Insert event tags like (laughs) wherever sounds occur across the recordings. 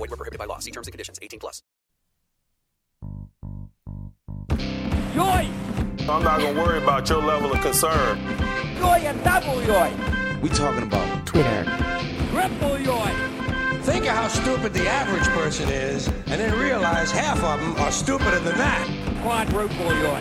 Void where prohibited by law. See terms and conditions. 18 plus. Joy! I'm not gonna worry about your level of concern. Joy and double joy! We talking about Twitter. Triple joy! Think of how stupid the average person is, and then realize half of them are stupider than that. Quadruple joy!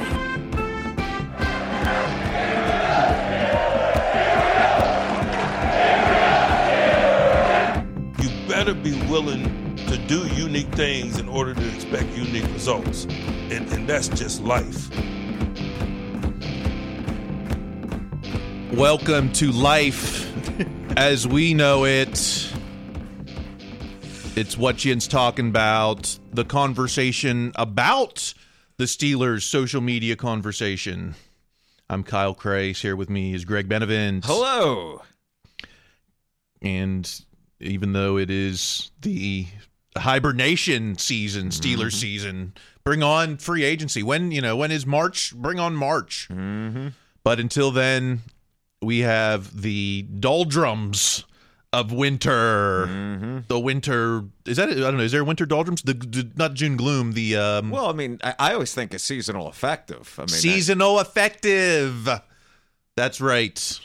You better be willing to do unique things in order to expect unique results. And, and that's just life. Welcome to life (laughs) as we know it. It's what Yinz talking about. The conversation about the Steelers' social media conversation. I'm Kyle Crace. Here with me is Greg Benevent. Hello. And even though it is the hibernation season, Steelers season, bring on free agency. When, you know, when is March? Bring on March. Mm-hmm. But until then, we have the doldrums of winter. Mm-hmm. The winter is that? I don't know. Is there winter doldrums? The, the not June gloom. The um, Well, I mean, I, I always think it's seasonal effective. I mean, seasonal effective. That's right.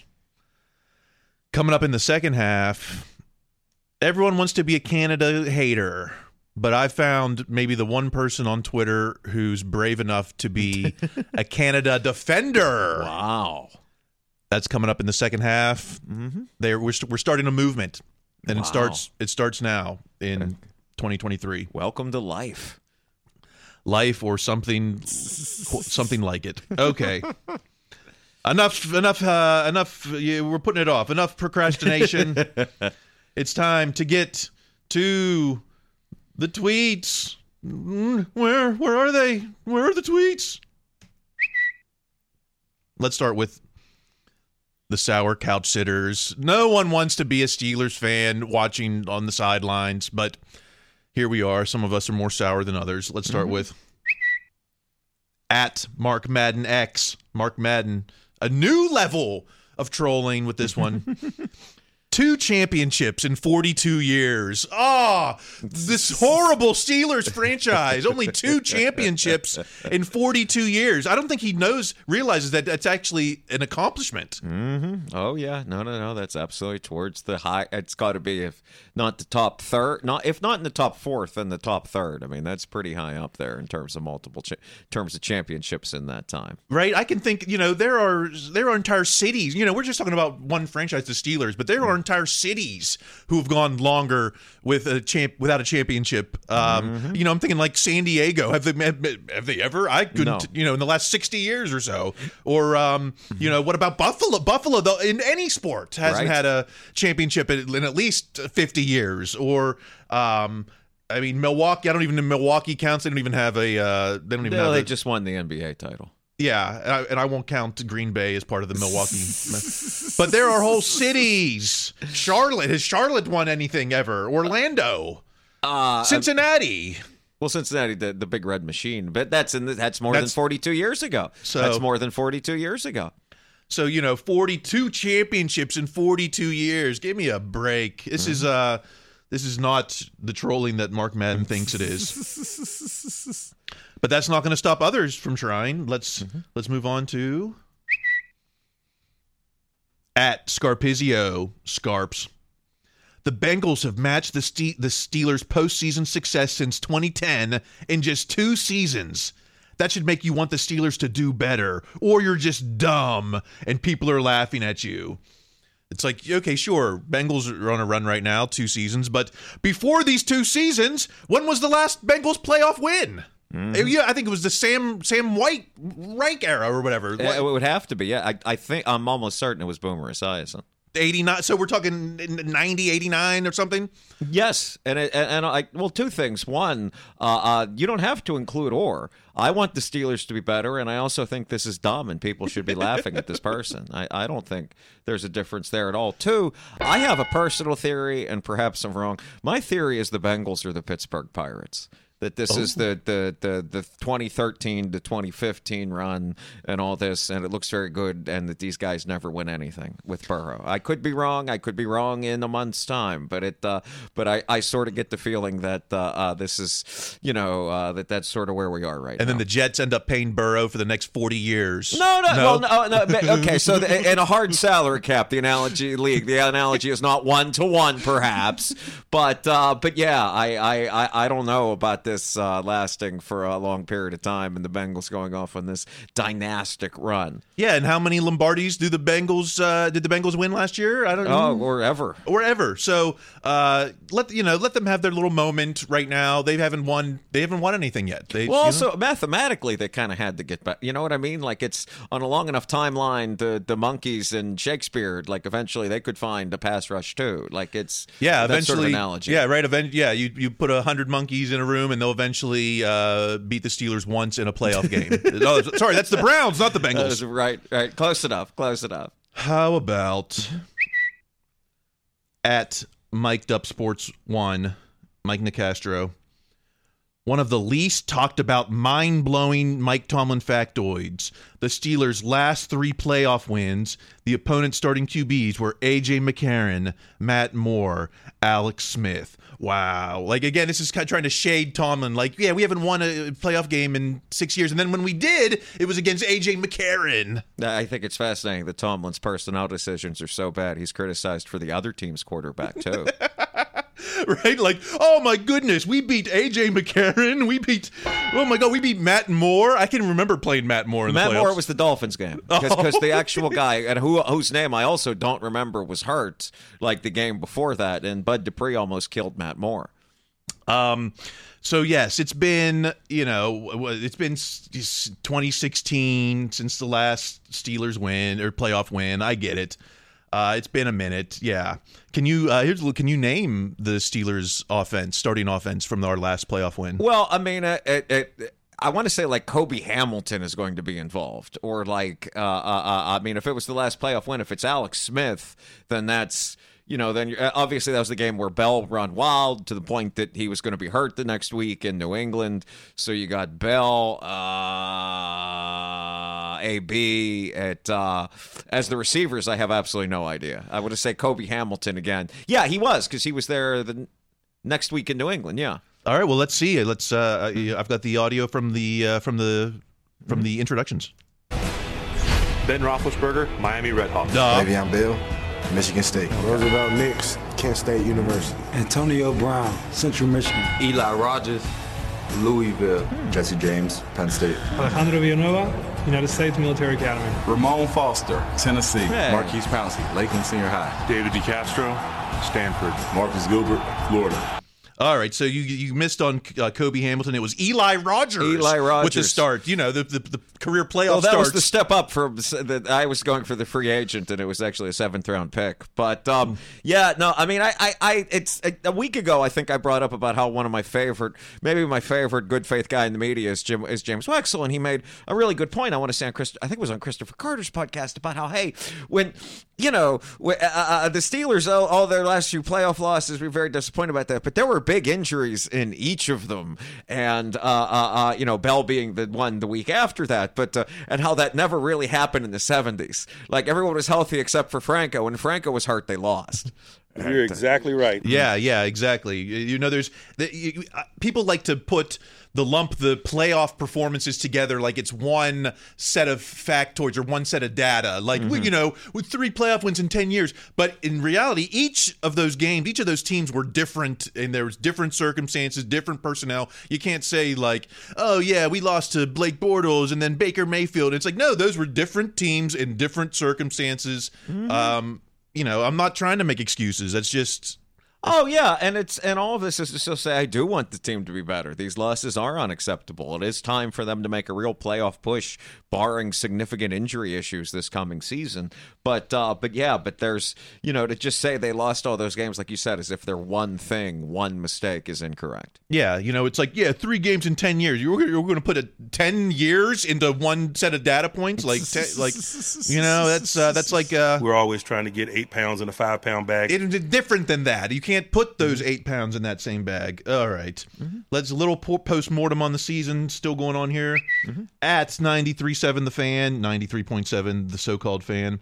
Coming up in the second half, everyone wants to be a Canada hater. But I found maybe the one person on Twitter who's brave enough to be (laughs) a Canada defender. wow. That's coming up in the second half. Mm-hmm. There, we're, we're starting a movement, and Wow. it starts. It starts now in 2023. Welcome to life. Life or something, something like it. Okay. (laughs) enough. Enough. Uh, enough. Yeah, we're putting it off. Enough procrastination. (laughs) it's time to get to the tweets. Mm, Where? Where are they? Where are the tweets? Let's start with the sour couch sitters. No one wants to be a Steelers fan watching on the sidelines, but here we are. Some of us are more sour than others. Let's start with at Mark Madden X. Mark Madden, a new level of trolling with this one. (laughs) Two championships in 42 years. Ah, this horrible Steelers franchise. Only two championships in 42 years. I don't think he knows, realizes that that's actually an accomplishment. Mm-hmm. Oh yeah, no, no, no. That's absolutely towards the high. It's got to be if not the top third, not if not in the top fourth, then the top third. I mean, that's pretty high up there in terms of multiple cha- terms of championships in that time. right? I can think, you know, there are there are entire cities. You know, we're just talking about one franchise, the Steelers, but there are entire cities who have gone longer with a champ without a championship. Um, You know, I'm thinking like San Diego. Have they have, have they ever? I couldn't. No. You know, in the last 60 years or so. Or um, you know, what about Buffalo? Buffalo, though, in any sport hasn't Right. had a championship in, in at least 50 years. Or um. I mean, Milwaukee. I don't even know Milwaukee counts. They don't even have a. Uh, they don't even No, have. they a, just won the NBA title. Yeah, and I, and I won't count Green Bay as part of the Milwaukee. but there are whole cities. Charlotte has Charlotte won anything ever? Orlando, Uh, Cincinnati. Well, Cincinnati, the, the big red machine, but that's in the, that's more than 42 years ago. So- that's more than 42 years ago. So you know, forty-two championships in forty-two years. Give me a break. This is uh, this is not the trolling that Mark Madden thinks it is. (laughs) But that's not going to stop others from trying. Let's mm-hmm. let's move on to at Scarpizio Scarps. The Bengals have matched the Ste- the Steelers' postseason success since 2010 in just two seasons. That should make you want the Steelers to do better, or you're just dumb and people are laughing at you. It's like, okay, sure, Bengals are on a run right now, two seasons, but before these two seasons, when was the last Bengals playoff win? Mm-hmm. Yeah, I think it was the Sam Sam Wyche rank era or whatever. It, it would have to be. Yeah, I, I think I'm almost certain it was Boomer Esiason. 89 so we're talking 90 89 or something Yes, and and I well, two things. One, uh, uh, you don't have to include or. I want the Steelers to be better, and I also think this is dumb, and people should be laughing at this person. I, I don't think there's a difference there at all. Two, I have a personal theory, and perhaps I'm wrong. My theory is the Bengals are the Pittsburgh Pirates. That this is the, the, the, the 2013 to 2015 run and all this, and it looks very good, and that these guys never win anything with Burrow. I could be wrong. I could be wrong in a month's time, but it. Uh, but I, I sort of get the feeling that uh, uh, this is, you know, uh, that that's sort of where we are right now. and now. then the Jets end up paying Burrow for the next 40 years No, no, well, no, no. Okay, so the, in a hard (laughs) salary cap, the analogy league, the analogy is not one to one, perhaps, but uh, but yeah, I, I, I, I don't know about this uh, lasting for a long period of time, and the Bengals going off on this dynastic run. yeah and how many lombardis do the bengals uh did the bengals win last year i don't know Oh, or ever. or ever so uh let you know let them have their little moment right now they haven't won they haven't won anything yet they Well, you know? mathematically, they kind of had to get back. You know what I mean? Like it's on a long enough timeline. The the monkeys and Shakespeare, like eventually they could find a pass rush too. Like it's yeah eventually sort of analogy. yeah right event yeah you you put a hundred monkeys in a room and they'll eventually uh beat the steelers once in a playoff game oh, (laughs) sorry that's the browns not the bengals was right, right, close enough, close enough. How about at Mic'd Up Sports One, Mike Nicastro, one of the least talked about, mind blowing Mike Tomlin factoids. The Steelers' last three playoff wins, the opponent's starting QBs were AJ McCarron, Matt Moore, Alex Smith. Wow. Like, again, this is kind of trying to shade Tomlin. Like, yeah, we haven't won a playoff game in six years. And then when we did, it was against AJ McCarron. I think it's fascinating that Tomlin's personnel decisions are so bad. He's criticized for the other team's quarterback too. (laughs) (laughs) right? Like, oh my goodness, we beat AJ McCarron. We beat, oh my god, we beat Matt Moore. I can remember playing Matt Moore in Matt the playoffs. Matt Moore was the Dolphins game (laughs) because the actual guy and who whose name I also don't remember was hurt like the game before that, and Bud Dupree almost killed Matt Moore. Um, so yes, it's been you know it's been s- s- 2016 since the last Steelers win or playoff win. I get it. Uh, it's been a minute. Yeah. Can you uh, here's can you name the Steelers offense starting offense from our last playoff win? Well, I mean, uh, it, it, I want to say like Cobi Hamilton is going to be involved, or like, uh, uh, uh, I mean, if it was the last playoff win, if it's Alex Smith, then that's. You know, then you're, obviously that was the game where Bell run wild to the point that he was going to be hurt the next week in New England. So you got Bell, uh, AB at uh, as the receivers. I have absolutely no idea. I would have said Cobi Hamilton again. Yeah, he was because he was there the next week in New England. Yeah. All right. Well, let's see. Let's. Uh, I've got the audio from the uh, from the from the introductions. Ben Roethlisberger, Miami Redhawks. Le'Veon Bell, Michigan State. Roosevelt Nix, Kent State University. Antonio Brown, Central Michigan. Eli Rogers, Louisville. Hmm. Jesse James, Penn State. Alejandro Villanueva, United States Military Academy. Ramon Foster, Tennessee. Hey. Maurkice Pouncey, Lakeland Senior High. David DeCastro, Stanford. Marcus Gilbert, Florida. All right, so you you missed on uh, Cobi Hamilton. It was Eli Rogers. Eli Rogers with the start. You know the the, the career playoff Well, that starts. was the step up from that. I was going for the free agent, and it was actually a seventh round pick. But um, yeah, no, I mean, I, I, I, it's a week ago. I think I brought up about how one of my favorite, maybe my favorite good faith guy in the media is Jim is James Wexell, and he made a really good point. I want to say on Chris, I think it was on Christopher Carter's podcast about how hey, when you know when, uh, uh, the Steelers, all, all their last few playoff losses, we're very disappointed about that. But there were big injuries in each of them, and uh, uh, uh, you know Bell being the one the week after that, but uh, and how that never really happened in the '70s. Like everyone was healthy except for Franco. When Franco was hurt, they lost. You're exactly right. Yeah, yeah, exactly. You know, there's the, you, uh, people like to put the lump the playoff performances together like it's one set of factoids or one set of data. Like we, you know, with three playoff wins in ten years, but in reality, each of those games, each of those teams were different, and there was different circumstances, different personnel. You can't say like, oh yeah, we lost to Blake Bortles and then Baker Mayfield. It's like no, those were different teams in different circumstances. Um, you know, I'm not trying to make excuses. That's just Oh yeah, and it's and all of this is to still say I do want the team to be better. These losses are unacceptable. It is time for them to make a real playoff push, barring significant injury issues this coming season. But uh, but yeah, but there's you know to just say they lost all those games like you said as if they're one thing, one mistake is incorrect. Yeah, you know, it's like yeah, three games in ten years. You're you're going to put a ten years into one set of data points, like te- like you know, that's uh, that's like uh, We're always trying to get eight pounds in a five pound bag. it's different than that. You can't put those eight pounds in that same bag. All right. let's a little post mortem on the season still going on here. At ninety three seven, the fan ninety three point seven, the so called fan.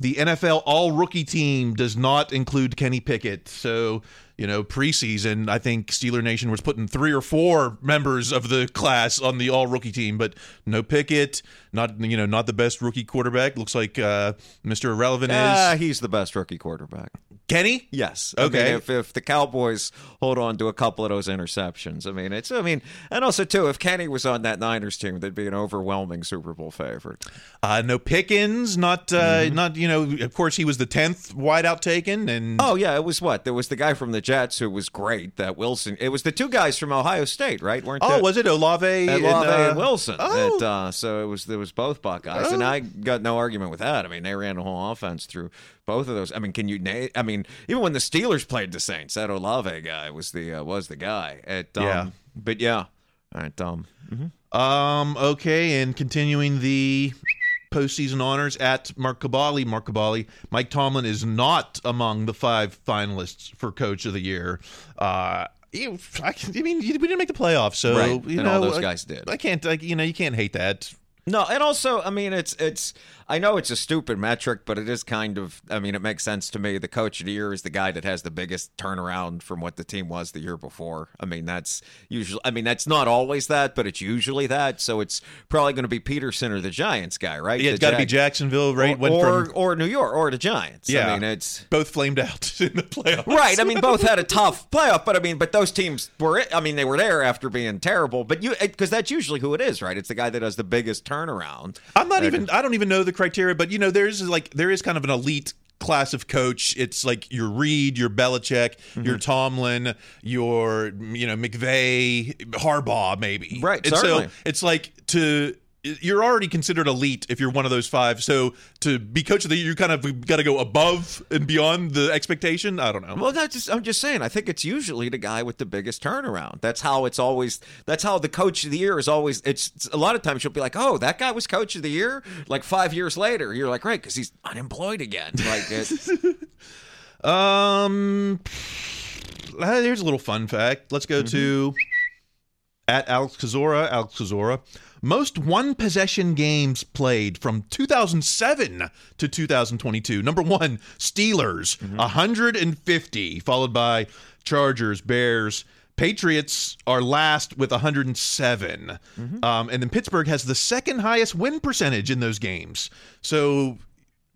The NFL all rookie team does not include Kenny Pickett. So, you know, preseason, I think Steeler Nation was putting three or four members of the class on the all rookie team, but no Pickett, not, you know, not the best rookie quarterback. Looks like uh, Mr. Irrelevant Ah, is he's the best rookie quarterback. Kenny? Yes. I Okay. mean, if, if the Cowboys hold on to a couple of those interceptions, I mean, it's, I mean, and also, too, if Kenny was on that Niners team, they'd be an overwhelming Super Bowl favorite. Uh, no Pickens, not, uh, not, you know, of course, he was the 10th wideout taken. And Oh, yeah. It was what? There was the guy from the Jets who was great, that Wilson. It was the two guys from Ohio State, right? Weren't Oh, was it Olave and, and, uh, and Wilson. oh. It, uh, so it was there was both Buckeyes, and Oh. I got no argument with that. I mean, they ran the whole offense through both of those. I mean, can you? I mean, even when the Steelers played the Saints, that Olave guy was the uh, was the guy. At, um, Yeah. but yeah, at, um, mhm. Um, okay, and continuing the postseason honors at Mark Kaboly. Mark Kaboly, Mike Tomlin is not among the five finalists for Coach of the Year. Uh, you, I, mean, we didn't make the playoffs, so Right, you and know all those guys did. I can't, like, you know, you can't hate that. No, and also, I mean, it's it's. I know it's a stupid metric, but it is kind of. I mean, it makes sense to me. The coach of the year is the guy that has the biggest turnaround from what the team was the year before. I mean, that's usually. I mean, that's not always that, but it's usually that. So it's probably going to be Pederson or the Giants guy, right? Yeah, it's got to be Jacksonville, right? Or, or, from or New York or the Giants. yeah, I mean, it's both flamed out (laughs) in the playoffs. Right. I mean, both had a tough playoff, but I mean, but those teams were. I mean, they were there after being terrible. But you, because that's usually who it is, right? It's the guy that has the biggest turnaround. I'm not even. I don't even know the criteria, but you know, there's like there is kind of an elite class of coach. It's like your Reid, your Belichick, Mm-hmm. your Tomlin, your you know McVay, Harbaugh, maybe. Right, And certainly. so it's like to. You're already considered elite if you're one of those five. So to be coach of the year, you kind of got to go above and beyond the expectation. I don't know. Well, that's just, I'm just saying. I think it's usually the guy with the biggest turnaround. That's how it's always. That's how the coach of the year is always. It's, it's a lot of times you'll be like, oh, that guy was coach of the year. Like five years later, you're like, right, because he's unemployed again. Like, it, (laughs) Um, uh, here's a little fun fact. Let's go to at Alex Kozora. Alex Kozora. Most one possession games played from 2007 to 2022. Number one, Steelers, 150, followed by Chargers, Bears. Patriots are last with 107. Um, and then Pittsburgh has the second highest win percentage in those games. So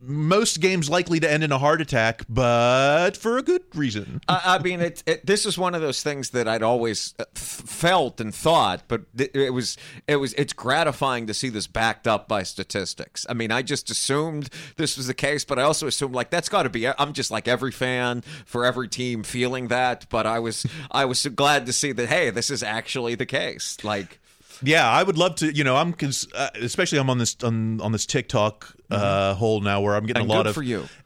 most games likely to end in a heart attack, but for a good reason. I, I mean, it, it. This is one of those things that I'd always uh, f- felt and thought, but th- it was it was it's gratifying to see this backed up by statistics. I mean, I just assumed this was the case, but I also assumed like that's got to be. I'm just like every fan for every team feeling that, but I was I was so glad to see that. Hey, this is actually the case. Like. Yeah, I would love to. You know, I'm cons- uh, especially I'm on this on, on this TikTok uh, hole now where I'm getting And a lot of.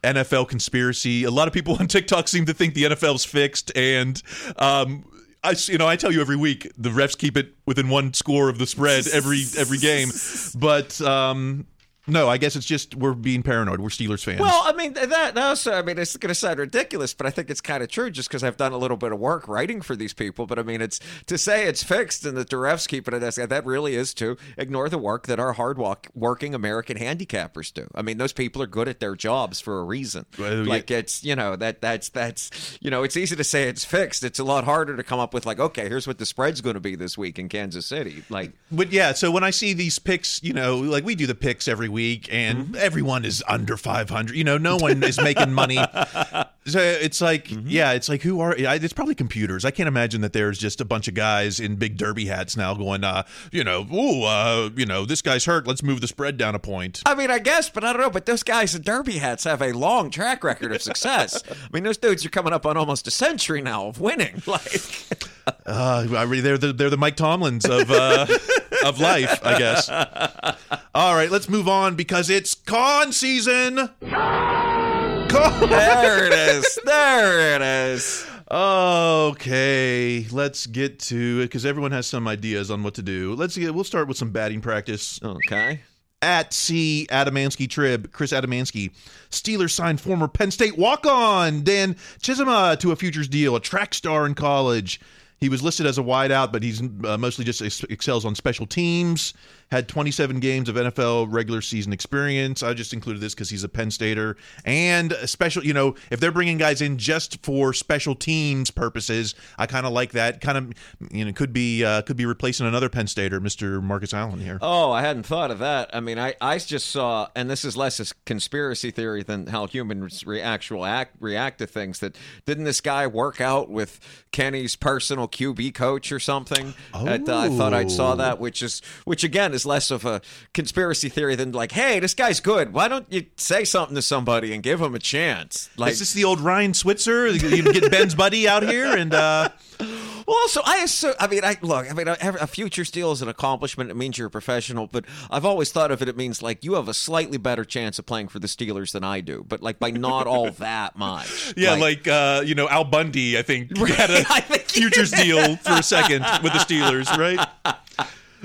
NFL conspiracy. A lot of people (laughs) on TikTok seem to think the NFL's fixed, and um, I you know I tell you every week the refs keep it within one score of the spread every every game, but um, no, I guess it's just we're being paranoid. We're Steelers fans. Well, I mean that also. I mean, it's going to sound ridiculous, but I think it's kind of true, just because I've done a little bit of work writing for these people. But I mean, it's to say it's fixed and that the refs keep it as that really is to ignore the work that our hard walk, working American handicappers do. I mean, those people are good at their jobs for a reason. Well, yeah. like it's you know that that's that's you know it's easy to say it's fixed. It's a lot harder to come up with like okay, here's what the spread's going to be this week in Kansas City. Like But yeah, so when I see these picks, you know, like we do the picks every week, and Mm-hmm. everyone is under 500. You know, no one is making money. (laughs) So it's like, Mm-hmm. yeah, it's like who are? It's probably computers. I can't imagine that there's just a bunch of guys in big derby hats now going, uh, you know, ooh, uh, you know, this guy's hurt. Let's move the spread down a point. I mean, I guess, but I don't know. But those guys in derby hats have a long track record of success. (laughs) I mean, those dudes are coming up on almost a century now of winning. (laughs) Like, Uh, they're the, they're the Mike Tomlins of uh, of life, I guess. All right, let's move on because it's con season. Con- there it is. There it is. Okay, let's get to it because everyone has some ideas on what to do. Let's get. We'll start with some batting practice. Okay. At C. Adamansky Trib, Chris Adamansky. Steelers signed former Penn State walk on Dan Chisena to a futures deal, a track star in college. He was listed as a wideout, but he's uh, mostly just ex- excels on special teams. Had 27 games of NFL regular season experience. I just included this because he's a Penn Stater and special. You know, if they're bringing guys in just for special teams purposes, I kind of like that. Kind of, you know, could be uh, could be replacing another Penn Stater, Mr. Marcus Allen here. Oh, I hadn't thought of that. I mean, I, I just saw, and this is less a conspiracy theory than how humans re- actual act react to things. That didn't this guy work out with Kenny's personal QB coach or something? At, uh, I thought I saw Oh. that, which is which again is less of a conspiracy theory than like, hey, this guy's good. Why don't you say something to somebody and give him a chance? Like, Is this the old Ryan Switzer? You get Ben's buddy out here and. uh Well, also, I assume. I mean, I look. I mean, a, future steal is an accomplishment. It means you're a professional. But I've always thought of it. It means like you have a slightly better chance of playing for the Steelers than I do. But like by not all (laughs) that much. Yeah, like, uh, you know, Al Bundy, I think, (laughs) had a I think futures deal for a second with the Steelers, right? (laughs)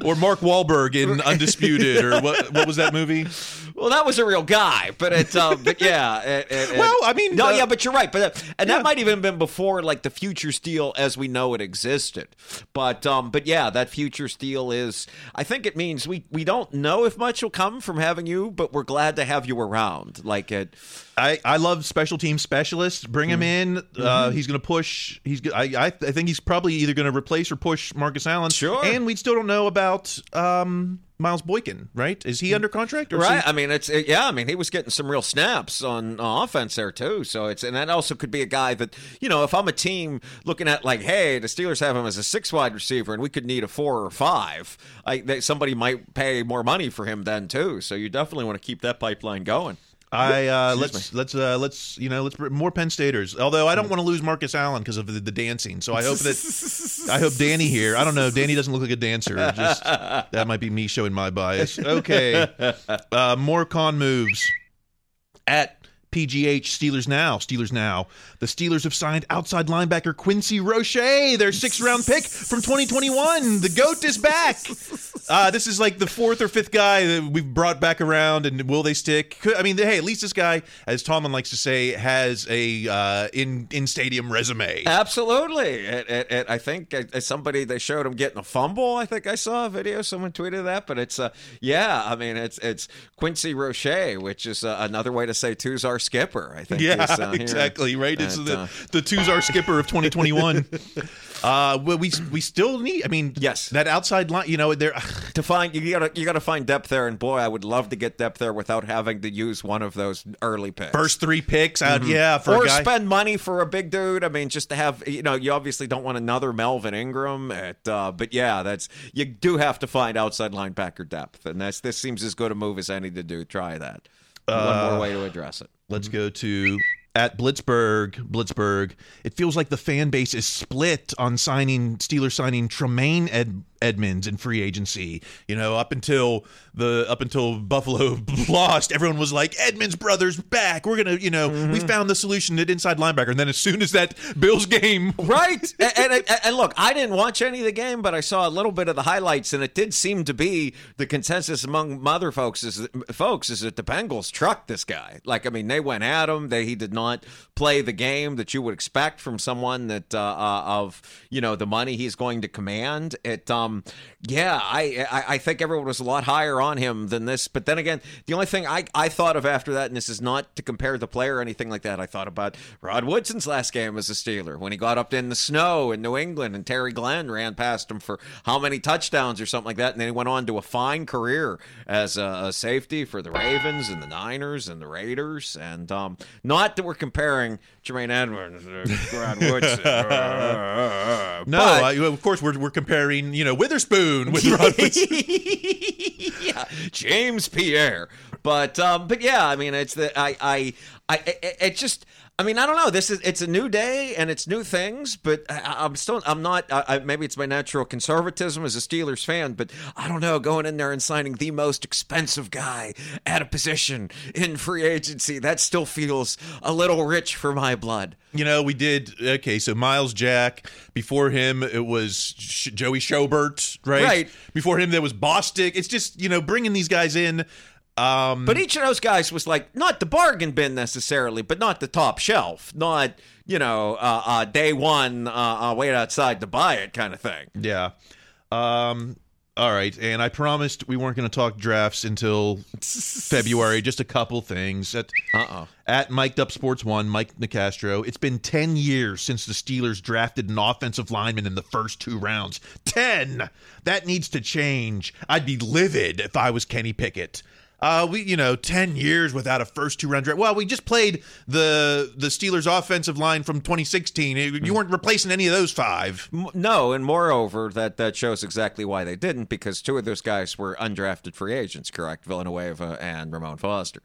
Or Mark Wahlberg in (laughs) Undisputed, or what? What was that movie? Well, that was a real guy, but it. Uh, but yeah. (laughs) It, it, it- Well, I mean, no, uh, yeah, but you're right. But uh, and that might even have been before like the future steel as we know it existed. But um, but yeah, that future steel is. I think it means we we don't know if much will come from having you, but we're glad to have you around. Like it. I, I love special team specialists. Bring him in. Mm-hmm. Uh, he's going to push. He's. I, I I think he's probably either going to replace or push Marcus Allen. Sure. And we still don't know about um, Miles Boykin. Right? Is he under contract? Or Right. he- I mean, it's it, yeah. I mean, he was getting some real snaps on uh, offense there too. So it's and that also could be a guy that you know, if I'm a team looking at like, hey, the Steelers have him as a six wide receiver, and we could need a four or five. I they, somebody might pay more money for him then too. So you definitely want to keep that pipeline going. I uh, let's let's uh, let's you know let's more Penn Staters. Although I don't want to lose Marcus Allen because of the, the dancing. So I hope that (laughs) I hope Danny here. I don't know. Danny doesn't look like a dancer. Just (laughs) that might be me showing my bias. Okay, (laughs) uh, more con moves at PGH Steelers now. Steelers now. The Steelers have signed outside linebacker Quincy Roche, their sixth round pick from 2021. The GOAT is back. Uh, this is like the fourth or fifth guy that we've brought back around, and will they stick? I mean, hey, at least this guy, as Tomlin likes to say, has a uh, in in stadium resume. Absolutely. I think uh, somebody they showed him getting a fumble. I think I saw a video. Someone tweeted that, but it's uh, yeah. I mean, it's it's Quincy Roche, which is uh, another way to say Tuzar skipper. I think. Yeah, is, uh, here. exactly. Right. It's the uh, the Tuzar Skipper of 2021. (laughs) uh, well, we we still need. I mean, Yes. that outside line. You know, there. (laughs) to find you gotta you gotta find depth there, and boy, I would love to get depth there without having to use one of those early picks. First three picks out, Mhm. yeah, for or a guy. spend money for a big dude. I mean, just to have you know, you obviously don't want another Melvin Ingram. At, uh, but yeah, that's you do have to find outside linebacker depth, and that's this seems as good a move as any to do. Try that. One Uh, more way to address it. Let's mm-hmm. go to at Blitzburgh. Blitzburgh. It feels like the fan base is split on signing Steelers signing Tremaine Ed, Edmunds in free agency. You know, up until the up until Buffalo (laughs) lost, everyone was like, Edmunds brothers back. We're gonna, you know, we mm-hmm. found the solution at inside linebacker. And then as soon as that Bills game, (laughs) right? and, and, and look, I didn't watch any of the game, but I saw a little bit of the highlights, and it did seem to be the consensus among other folks is folks is that the Bengals trucked this guy. Like, I mean, they went at him. They he did not play the game that you would expect from someone that uh, uh, of you know the money he's going to command. It, um, yeah, I, I I think everyone was a lot higher on him than this. But then again, the only thing I I thought of after that, and this is not to compare the player or anything like that. I thought about Rod Woodson's last game as a Steeler when he got up in the snow in New England, and Terry Glenn ran past him for how many touchdowns or something like that, and then he went on to a fine career as a, a safety for the Ravens and the Niners and the Raiders. And um, not that we're comparing Jermaine Edwards to Rod (laughs) Woodson. Uh, uh, uh, no, But- I, of course we're we're comparing, you know, Witherspoon with Rod (laughs) Woodson. yeah, James Pierre. But um, but yeah, I mean, it's the I I I it, it just. I mean, I don't know. This is it's a new day and it's new things, but I, I'm still I'm not. I, I- maybe it's my natural conservatism as a Steelers fan, but I don't know. Going in there and signing the most expensive guy at a position in free agency that still feels a little rich for my blood. You know, we did okay. So Myles Jack. Before him, it was Sh- Joey Schobert, right? Right. Before him, there was Bostic. It's just you know bringing these guys in. Um, But each of those guys was like not the bargain bin necessarily, but not the top shelf, not you know uh, uh, day one, uh, uh, wait outside to buy it kind of thing. yeah. Um. All right, and I promised we weren't going to talk drafts until (laughs) February. Just a couple things. At uh-oh. at Mic'd Up Sports One, Mike Nicastro. It's been ten years since the Steelers drafted an offensive lineman in the first two rounds. Ten. That needs to change. I'd be livid if I was Kenny Pickett. Uh, we you know ten years without a first two round draft. Well, we just played the the Steelers offensive line from 2016. You weren't replacing any of those five. No, and moreover, that that shows exactly why they didn't because two of those guys were undrafted free agents, correct? Villanueva and Ramon Foster.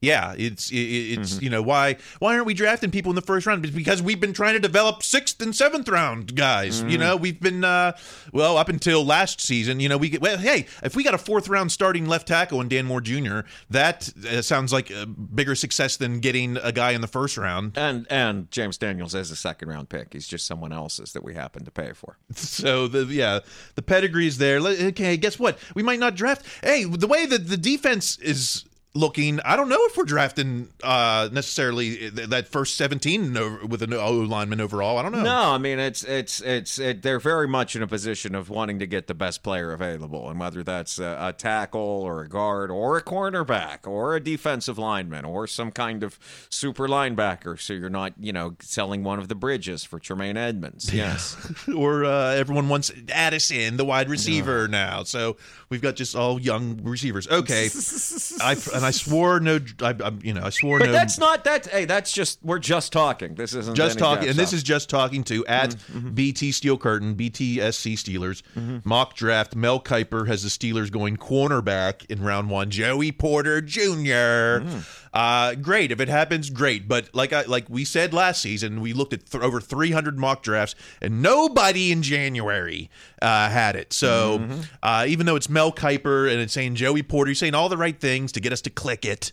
Yeah, it's it, it's you know why why aren't we drafting people in the first round? It's because we've been trying to develop sixth and seventh round guys. You know, we've been uh, well up until last season. You know, we get well. Hey, if we got a fourth round starting left tackle and Dan Moore Jr., that uh, sounds like a bigger success than getting a guy in the first round. And and James Daniels as a second round pick. He's just someone else's that we happen to pay for. (laughs) So the yeah, the pedigree is there. Okay, guess what? We might not draft. Hey, the way that the defense is looking, I don't know if we're drafting uh necessarily that first 17 with an O lineman overall. I don't know. No, I mean it's it's it's it, they're very much in a position of wanting to get the best player available, and whether that's a, a tackle or a guard or a cornerback or a defensive lineman or some kind of super linebacker, so you're not you know selling one of the bridges for Tremaine Edmunds. Yes, (laughs) (laughs) or uh, everyone wants Addison, the wide receiver now. So we've got just all young receivers. Okay, (laughs) I and I swore no. I, I you know I swore but no. that's not that. Hey, that's just we're just talking. This isn't just talking, and this is just talking to at mm-hmm, mm-hmm. BT Steel Curtain, BTSC Steelers mm-hmm. mock draft. Mel Kiper has the Steelers going cornerback in round one. Joey Porter Jr. Uh, great if it happens, great. But like I like we said last season, we looked at th- over 300 mock drafts, and nobody in January uh, had it. So uh, even though it's Mel Kiper and it's saying Joey Porter, you're saying all the right things to get us to click it,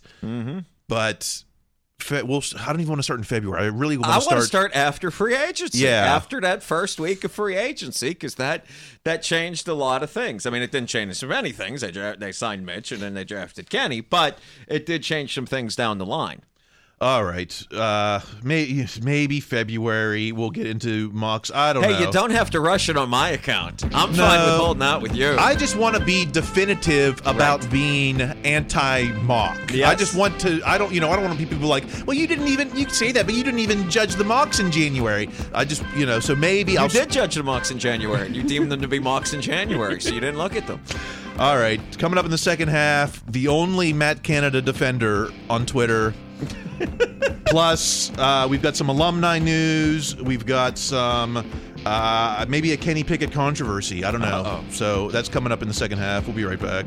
but. Fe- We'll, I don't even want to start in February. I really want I to want to start. start after free agency. Yeah. after that first week of free agency, because that that changed a lot of things. I mean, it didn't change so many things. They dra- they signed Mitch and then they drafted Kenny, but it did change some things down the line. All right. Uh, may, maybe February we'll get into mocks. I don't hey, know. you don't have to rush it on my account. I'm No. fine with holding out with you. I just want to be definitive about being anti-mock. Yes. I just want to. I don't. You know. I don't want to be people like, well, you didn't even. You can say that, but you didn't even judge the mocks in January. I just, you know. So maybe you I'll. did judge the mocks in January, and you deemed them to be mocks in January, so you didn't look at them. All right. Coming up in the second half, the only Matt Canada defender on Twitter. (laughs) Plus, uh, we've got some alumni news. We've got some. Uh, maybe a Kenny Pickett controversy. I don't know. Uh-oh. So that's coming up in the second half. We'll be right back.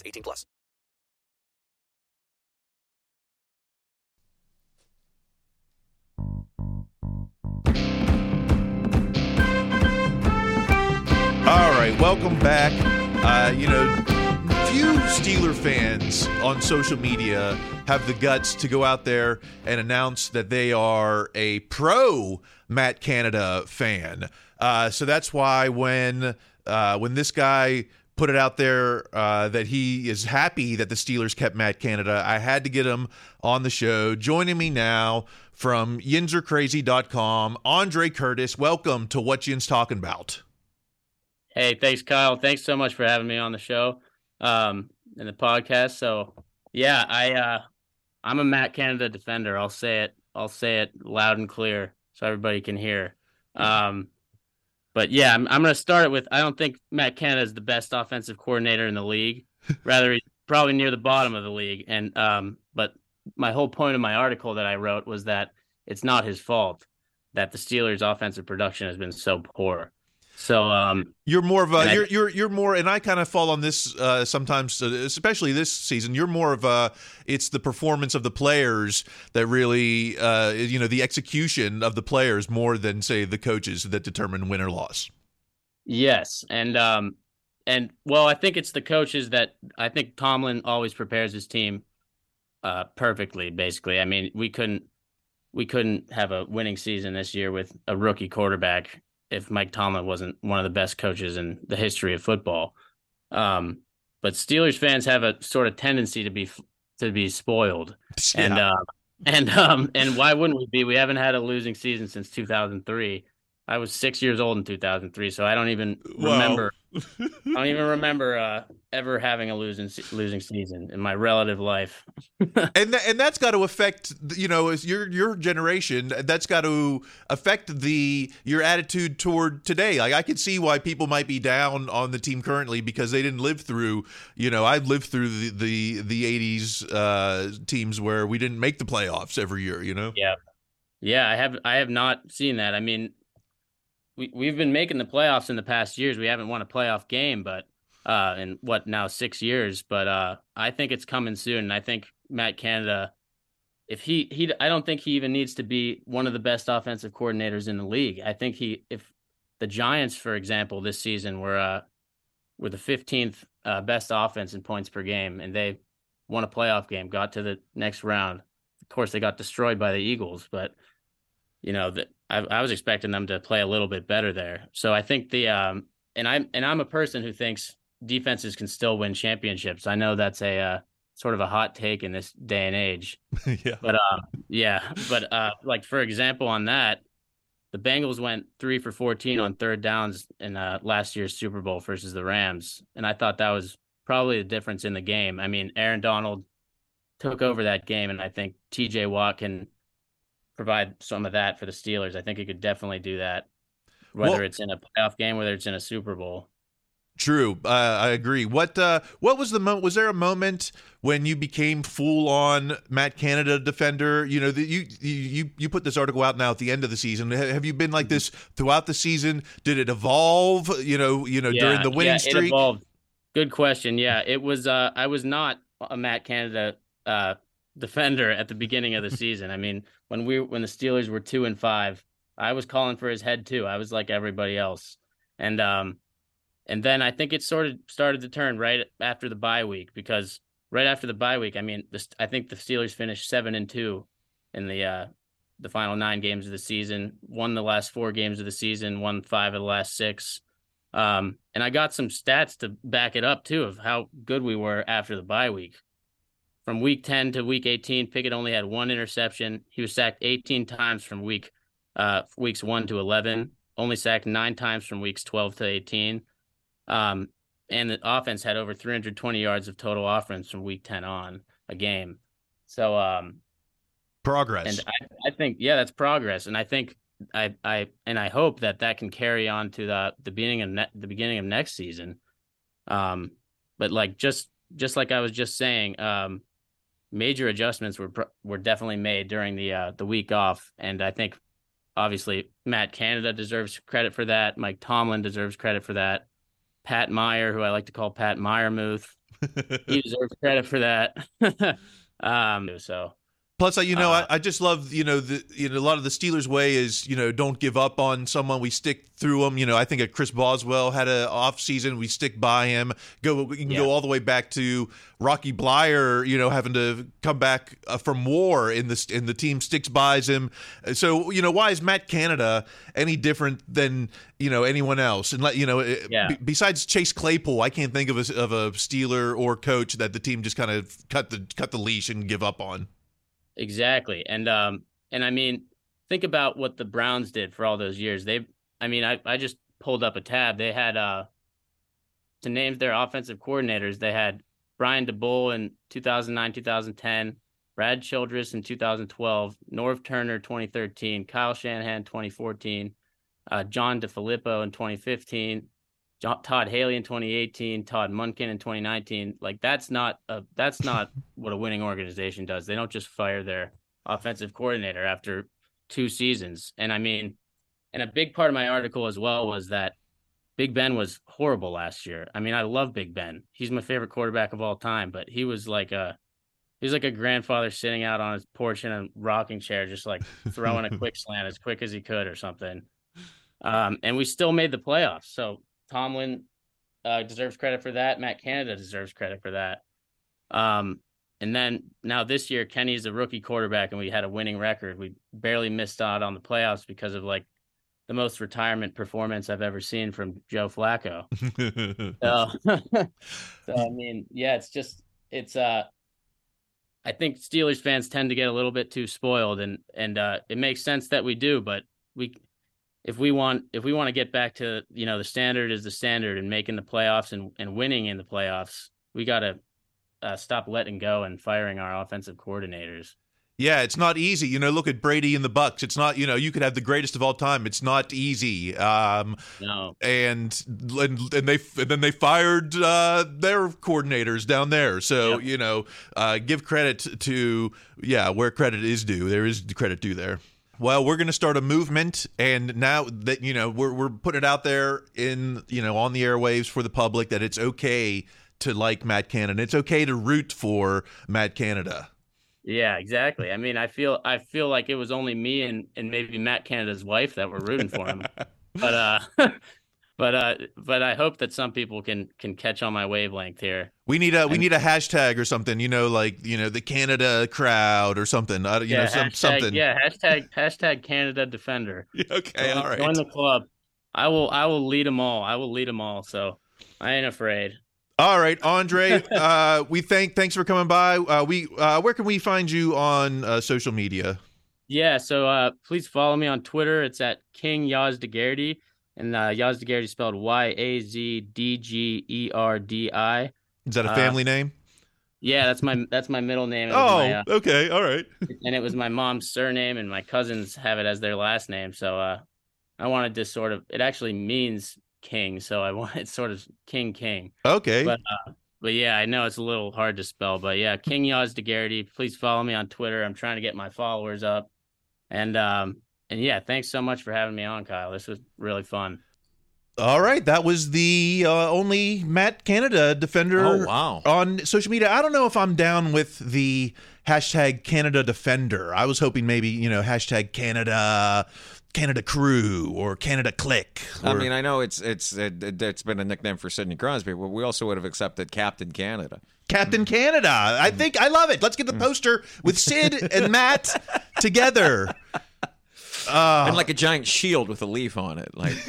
18 plus. All right, welcome back. Uh, you know, few Steeler fans on social media have the guts to go out there and announce that they are a pro Matt Canada fan. Uh, so that's why when uh, when this guy put it out there uh, that he is happy that the Steelers kept Matt Canada, I had to get him on the show. Joining me now from yinzercrazy.com, Andre Curtis. Welcome to What Yinz Talking About. Hey, thanks, Kyle. Thanks so much for having me on the show um, and the podcast. So, yeah, I uh, I'm a Matt Canada defender. I'll say it. I'll say it loud and clear so everybody can hear. Um, but yeah, I'm, I'm going to start it with I don't think Matt Canada is the best offensive coordinator in the league. (laughs) Rather, he's probably near the bottom of the league. And um, but my whole point of my article that I wrote was that it's not his fault that the Steelers' offensive production has been so poor. So um, You're more of a you're you're you're more, and I kind of fall on this uh, sometimes, uh, especially this season. You're more of a it's the performance of the players that really, uh, you know, the execution of the players more than say the coaches that determine win or loss. Yes, and um, and well, I think it's the coaches that I think Tomlin always prepares his team uh perfectly. Basically, I mean, we couldn't we couldn't have a winning season this year with a rookie quarterback if Mike Tomlin wasn't one of the best coaches in the history of football. Um, but Steelers fans have a sort of tendency to be to be spoiled, (laughs) and uh, and um, and why wouldn't we be? We haven't had a losing season since 2003. I was six years old in 2003, so I don't even remember. I don't even (laughs) remember uh, ever having a losing losing season in my relative life. (laughs) and th- and that's got to affect you know as your your generation that's got to affect the your attitude toward today like i could see why people might be down on the team currently because they didn't live through you know i lived through the the, the 80s uh teams where we didn't make the playoffs every year you know Yeah, yeah, I have I have not seen that. I mean, we we've been making the playoffs in the past years. We haven't won a playoff game, but uh, in what now six years. But uh, I think it's coming soon. And I think Matt Canada, if he he, I don't think he even needs to be one of the best offensive coordinators in the league. I think he if the Giants, for example, this season were uh were the fifteenth uh, best offense in points per game, and they won a playoff game, got to the next round. Of course, they got destroyed by the Eagles, but you know that I, I was expecting them to play a little bit better there. So I think the um and I'm and I'm a person who thinks defenses can still win championships. I know that's a uh, sort of a hot take in this day and age. (laughs) yeah. But uh, yeah, but uh, like for example, on that, the Bengals went three for 14 on third downs in uh, last year's Super Bowl versus the Rams. And I thought that was probably the difference in the game. I mean, Aaron Donald took over that game, and I think TJ Watt can provide some of that for the Steelers. I think he could definitely do that, whether Well- it's in a playoff game, whether it's in a Super Bowl. True, uh, I agree. What uh, what was the moment? Was there a moment when you became full on Matt Canada defender? You know, the, you you you put this article out now at the end of the season. Have you been like this throughout the season? Did it evolve? You know, you know during the winning yeah, streak. It evolved. Good question. Yeah, it was. Uh, I was not a Matt Canada uh, defender at the beginning of the (laughs) season. I mean, when we when the Steelers were two and five, I was calling for his head too. I was like everybody else, and um, and then I think it sort of started to turn right after the bye week because right after the bye week, I mean, this I think the Steelers finished seven and two in the uh the final nine games of the season, won the last four games of the season, won five of the last six. Um, and I got some stats to back it up too of how good we were after the bye week. From week 10 to week 18, Pickett only had one interception. He was sacked 18 times from week uh, weeks 1 to 11, only sacked nine times from weeks 12 to 18. Um, and the offense had over 320 yards of total offense from week 10 on a game. So, um, Progress. and I, I think, yeah, that's progress. And I think I, I, and I hope that that can carry on to the the beginning of ne- the beginning of next season. Um, but like just just like I was just saying, um, major adjustments were were definitely made during the uh, the week off, and I think obviously Matt Canada deserves credit for that. Mike Tomlin deserves credit for that. Pat Meyer, who I like to call Pat Meyermuth, he (laughs) deserves credit for that. (laughs) um, so Plus, I- you know, Uh, I, I just love, you know, the you know a lot of the Steelers' way is, you know, don't give up on someone. We stick through them. You know, I think a Chris Boswell had an off season. We stick by him. Go, we can Yeah. go all the way back to Rocky Bleier. You know, having to come back uh, from war in the in the team sticks buys him. So, you know, why is Matt Canada any different than you know anyone else? And let you know, Yeah. be- besides Chase Claypool, I can't think of a, of a Steeler or coach that the team just kind of cut the cut the leash and give up on. Exactly. And um and I mean, think about what the Browns did for all those years. They I mean, I, I just pulled up a tab. They had uh to name their offensive coordinators, they had Brian Daboll in 2009, 2010, Brad Childress in 2012, Norv Turner 2013, Kyle Shanahan 2014, uh, John DeFilippo in 2015, John, Todd Haley in 2018, Todd Monken in 2019. Like that's not a that's not (laughs) what a winning organization does. They don't just fire their offensive coordinator after two seasons. And I mean, and a big part of my article as well was that Big Ben was horrible last year. I mean, I love Big Ben. He's my favorite quarterback of all time, but he was like a he was like a grandfather sitting out on his porch in a rocking chair, just like throwing a (laughs) quick slant as quick as he could or something. Um, and we still made the playoffs. So Tomlin uh, deserves credit for that. Matt Canada deserves credit for that. Um, and then now this year, Kenny's a rookie quarterback, and we had a winning record. We barely missed out on the playoffs because of like the most retirement performance I've ever seen from Joe Flacco. (laughs) So, (laughs) so I mean, yeah, it's just it's uh I think Steelers fans tend to get a little bit too spoiled and and uh it makes sense that we do, but we if we want if we want to get back to you know the standard is the standard and making the playoffs and, and winning in the playoffs, we gotta uh, stop letting go and firing our offensive coordinators. Yeah, it's not easy. You know, look at Brady and the Bucs. It's not, you know, you could have the greatest of all time. It's not easy. Um, No. and and, and they and then they fired uh, their coordinators down there. So you know, uh, give credit to yeah where credit is due. There is credit due there. Well, we're going to start a movement, and now that you know we're we're putting it out there in you know on the airwaves for the public that it's okay to like Matt Canada. It's okay to root for Matt Canada. Yeah, exactly. I mean, I feel I feel like it was only me and and maybe Matt Canada's wife that were rooting for him. (laughs) but uh (laughs) but uh but I hope that some people can can catch on my wavelength here. We need a we And- need a hashtag or something, you know, like you know the Canada crowd or something. Uh, you yeah, know, some, hashtag, something. Yeah, (laughs) hashtag hashtag Canada Defender. (laughs) Okay, join, all right. Join the club. I will I will lead them all. I will lead them all. So I ain't afraid. All right, Andre. (laughs) uh, we thank thanks for coming by. Uh, we uh, where can we find you on uh, social media? Yeah, so uh, please follow me on Twitter. It's at King Yazdegerdi, and uh, Yazdegerdi spelled Y A Z D G E R D I. Is that a Uh, family name? Yeah, that's my that's my middle name. It Oh, my, uh, okay, all right. (laughs) and it was my mom's surname, and my cousins have it as their last name. So uh, I wanted to sort of. It actually means king, so I (laughs) wanted sort of King King. Okay. But uh, but yeah, I know it's a little hard to spell, but yeah, King Yazdegerdi. Please follow me on Twitter. I'm trying to get my followers up, and um and yeah, thanks so much for having me on, Kyle. This was really fun. All right, that was the uh, only Matt Canada defender. Oh, wow. On social media, I don't know if I'm down with the hashtag Canada defender. I was hoping maybe you know hashtag Canada Canada crew or Canada click. I mean, I know it's it's it, it's been a nickname for Sidney Crosby, but we also would have accepted Captain Canada. Captain Canada. I think I love it. Let's get the poster with Sid and Matt (laughs) together. Uh, and like a giant shield with a leaf on it. Like (laughs)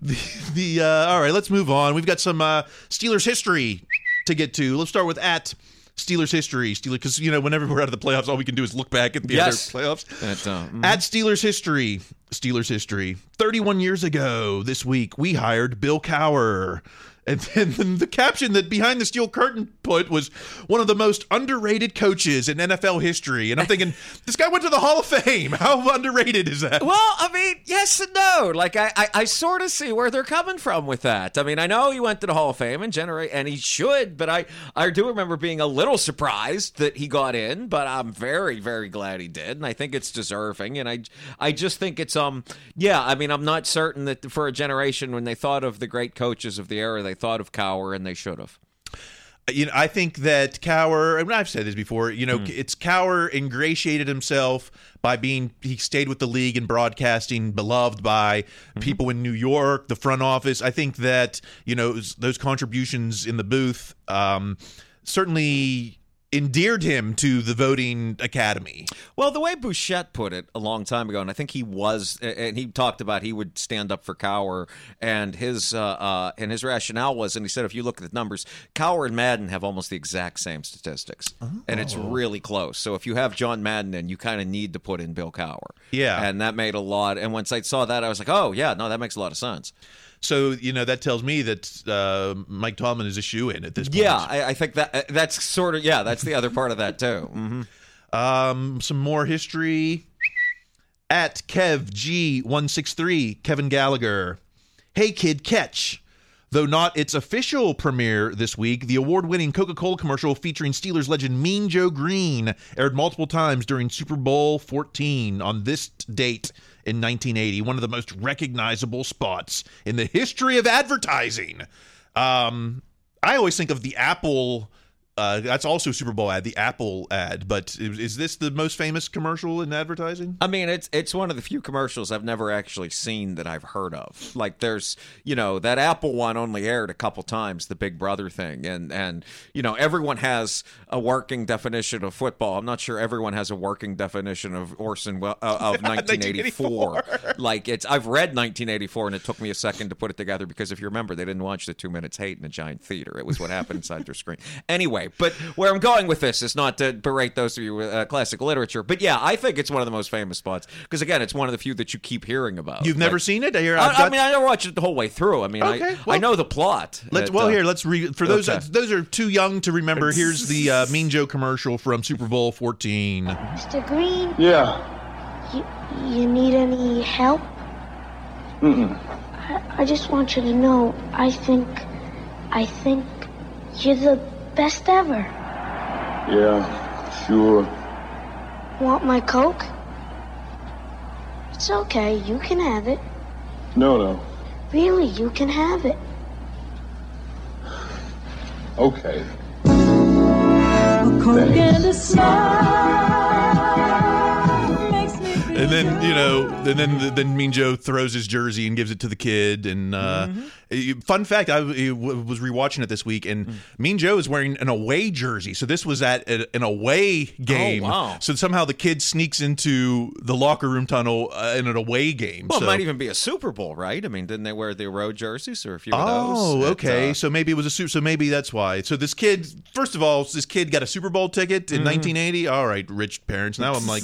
the, the uh, all right, let's move on. We've got some uh, Steelers history to get to. Let's start with at Steelers history. Steelers, because you know whenever we're out of the playoffs, all we can do is look back at the Yes. other playoffs. That, uh, mhm. At Steelers history, Steelers history. Thirty-one years ago this week, we hired Bill Cowher. And then the caption that behind the steel curtain put was one of the most underrated coaches in NFL history. And I'm thinking, (laughs) this guy went to the Hall of Fame. How underrated is that? Well, I mean, yes and no. Like I, I, I sort of see where they're coming from with that. I mean, I know he went to the Hall of Fame and generate, and he should, but I, I do remember being a little surprised that he got in. But I'm very, very glad he did, and I think it's deserving. And I, I just think it's um, yeah. I mean, I'm not certain that for a generation when they thought of the great coaches of the era, they thought of Cowher, and they should have. you know, I think that Cowher, and I've said this before, you know, it's Cowher ingratiated himself by being, he stayed with the league and broadcasting, beloved by people in New York, the front office. I think that, you know, those contributions in the booth um, certainly endeared him to the voting academy. Well, the way Bouchette put it a long time ago, and I think he was, and he talked about he would stand up for Cowher, and his uh, uh, and his rationale was, and he said, if you look at the numbers, Cowher and Madden have almost the exact same statistics, and it's really close. So if you have John Madden, in, you kind of need to put in Bill Cowher. Yeah. and that made a lot. And once I saw that, I was like, oh yeah, no, that makes a lot of sense. So, you know, that tells me that uh, Mike Tomlin is a shoe in at this point. Yeah, I, I think that uh, that's sort of yeah, that's the other part of that too. hmm Um, some more history at Kev G one six three Kevin Gallagher. Hey kid, catch. Though not its official premiere this week, the award-winning Coca-Cola commercial featuring Steelers legend Mean Joe Greene aired multiple times during Super Bowl 14 on this date in 1980. One of the most recognizable spots in the history of advertising. Um, I always think of the Apple. Uh, that's also a Super Bowl ad, the Apple ad. But is, is this the most famous commercial in advertising? I mean, it's it's one of the few commercials I've never actually seen that I've heard of. Like, there's you know that Apple one only aired a couple times, the Big Brother thing, and and you know everyone has a working definition of football. I'm not sure everyone has a working definition of Orson uh, of (laughs) 1984. like it's I've read 1984, and it took me a second to put it together because if you remember, they didn't watch the two minutes hate in a giant theater. It was what happened inside their screen. Anyway, but where I'm going with this is not to berate those of you with uh, classic literature, but yeah, I think it's one of the most famous spots because again, it's one of the few that you keep hearing about. You've never Like- seen it? Here, I, I've I mean, I never watched it the whole way through. I mean, Okay, I, well- I know the plot. Let's It, well uh, here. Let's read for those okay. those are too young to remember. Here's the uh, Mean Joe commercial from Super Bowl 14. Mr. Greene, Yeah. you, you need any help? Mm-mm. I, I just want you to know, I think, I think you're the best ever. Yeah, sure. Want my Coke? It's okay, you can have it. No, no. Really, you can have it. Okay. And then you know, and then then Mean Joe throws his jersey and gives it to the kid, and uh, Uh, Fun fact: I was rewatching it this week, and Mean Joe is wearing an away jersey. So this was at an away game. Oh, wow. So somehow the kid sneaks into the locker room tunnel uh, in an away game. Well, so. it might even be a Super Bowl, right? I mean, didn't they wear the road jerseys or a few of Oh, those? It, okay. uh, so maybe it was a suit. So maybe that's why. So this kid, first of all, this kid got a Super Bowl ticket in Mhm. 1980. All right, rich parents. Now I'm like,